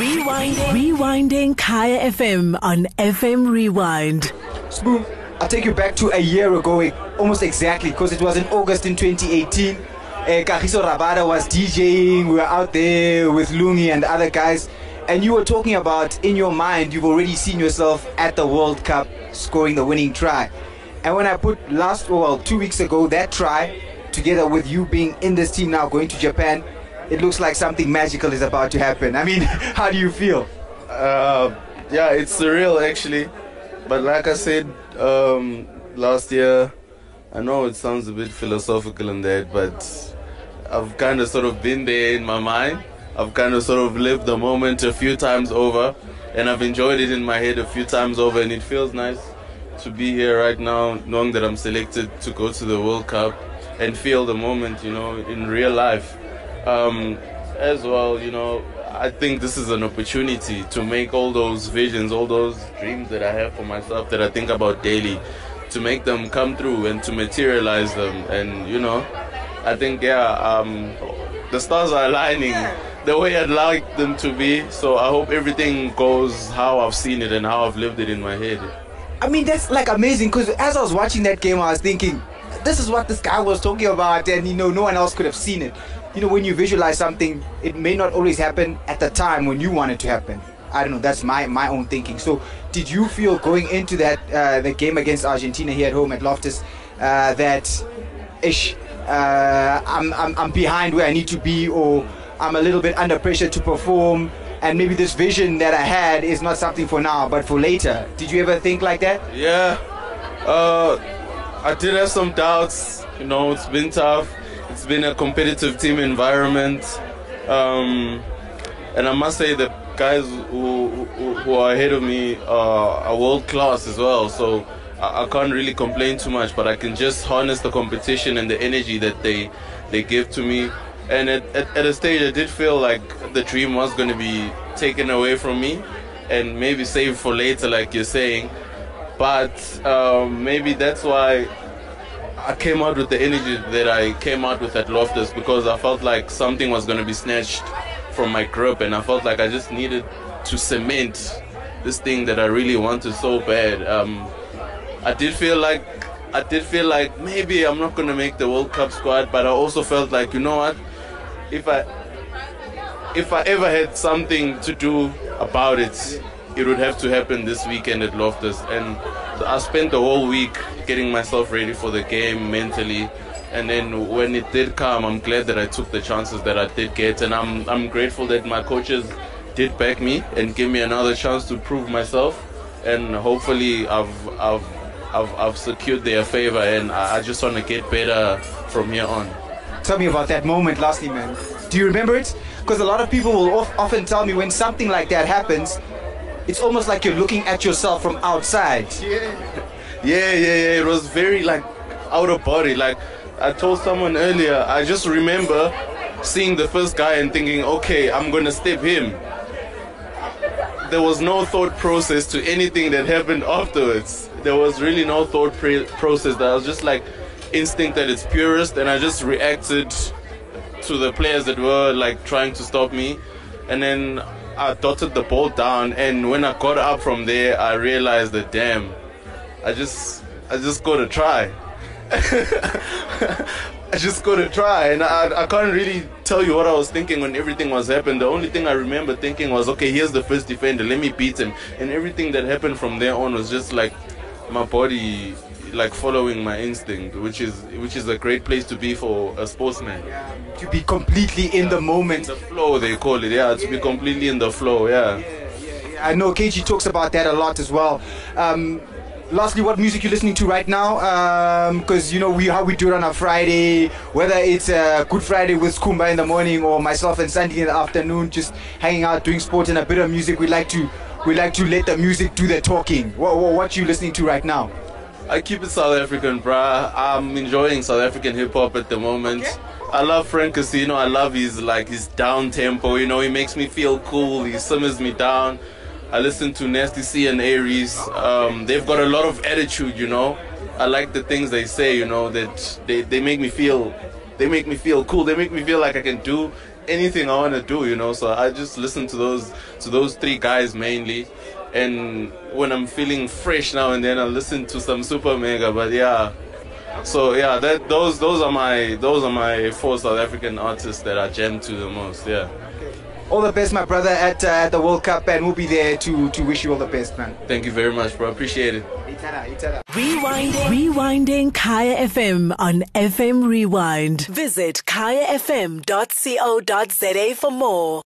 Rewinding. Rewinding Kaya FM on FM Rewind. Spoon, I'll take you back to a year ago, eh, almost exactly, because it was in August in 2018. Uh, Kagiso Rabada was DJing. We were out there with Lungi and other guys. And you were talking about, in your mind, you've already seen yourself at the World Cup scoring the winning try. And when I put last, well, two weeks ago, that try, together with you being in this team now, going to Japan, it looks like something magical is about to happen. I mean, how do you feel? Uh, yeah, it's surreal actually. But like I said um, last year, I know it sounds a bit philosophical and that, but I've kind of sort of been there in my mind. I've kind of sort of lived the moment a few times over, and I've enjoyed it in my head a few times over, and it feels nice to be here right now, knowing that I'm selected to go to the World Cup and feel the moment, you know, in real life. Um, as well, you know, I think this is an opportunity to make all those visions, all those dreams that I have for myself that I think about daily, to make them come through and to materialize them. And you know, I think yeah, um, the stars are aligning the way I'd like them to be. So I hope everything goes how I've seen it and how I've lived it in my head. I mean, that's like amazing because as I was watching that game, I was thinking, this is what this guy was talking about, and you know, no one else could have seen it you know, when you visualize something, it may not always happen at the time when you want it to happen. I don't know. That's my my own thinking. So, did you feel going into that uh, the game against Argentina here at home at Loftus uh, that, ish, uh, I'm, I'm I'm behind where I need to be, or I'm a little bit under pressure to perform, and maybe this vision that I had is not something for now, but for later. Did you ever think like that? Yeah, uh, I did have some doubts. You know, it's been tough it's been a competitive team environment, um, and I must say the guys who, who, who are ahead of me are, are world class as well. So I, I, can't really complain too much, but I can just harness the competition and the energy that they they give to me. And at, at, at a stage, I did feel like the dream was going to be taken away from me and maybe saved for later, like you're saying. But um, maybe that's why I came out with the energy that I came out with at Loftus because I felt like something was going to be snatched from my grip, and I felt like I just needed to cement this thing that I really wanted so bad. Um, I did feel like I did feel like maybe I'm not going to make the World Cup squad, but I also felt like you know what, if I if I ever had something to do about it, it would have to happen this weekend at Loftus. And I spent the whole week getting myself ready for the game mentally. And then when it did come, I'm glad that I took the chances that I did get. And I'm, I'm grateful that my coaches did back me and give me another chance to prove myself. And hopefully, I've, I've, I've, I've secured their favor. And I just want to get better from here on. Tell me about that moment, lastly, man. Do you remember it? Because a lot of people will often tell me when something like that happens, it's almost like you're looking at yourself from outside. Yeah. Yeah, yeah, yeah. It was very like out of body. Like I told someone earlier, I just remember seeing the first guy and thinking, okay, I'm gonna step him. There was no thought process to anything that happened afterwards. There was really no thought pre- process. That was just like instinct at its purest, and I just reacted to the players that were like trying to stop me, and then I dotted the ball down, and when I got up from there, I realized that damn, I just I just got to try. I just got to try, and I, I can't really tell you what I was thinking when everything was happening. The only thing I remember thinking was, okay, here's the first defender, let me beat him, and everything that happened from there on was just like my body like following my instinct, which is which is a great place to be for a sportsman. Yeah, to be completely in the moment. In the flow, they call it. Yeah, to yeah. be completely in the flow. Yeah. yeah. yeah, I know KG talks about that a lot as well. Um, lastly, what music you're listening to right now? Because um, you know we how we do it on a Friday, whether it's a Good Friday with Kumba in the morning or myself and Sandy in the afternoon, just hanging out, doing sport and a bit of music. We like to we like to let the music do the talking. What what, what you listening to right now? I keep it South African, bruh. I'm enjoying South African hip hop at the moment. Okay. I love Frank Casino. I love his like his down tempo. You know, he makes me feel cool. He simmers me down. I listen to Nasty C and A-Reece. Um, they've got a lot of attitude. You know, I like the things they say. You know that they, they make me feel they make me feel cool. They make me feel like I can do anything I want to do, you know. So I just listen to those to those three guys mainly. And when I'm feeling fresh now and then, I listen to some Super Mega. But yeah, so yeah, that those those are my those are my four South African artists that I jam to the most. Yeah. All the best, my brother, at, uh, at the World Cup, and we'll be there to, to wish you all the best, man. Thank you very much, bro. Appreciate it. Itara, itara. Rewinding. Rewinding Kaya FM on FM Rewind. Visit kayafm.co.za for more.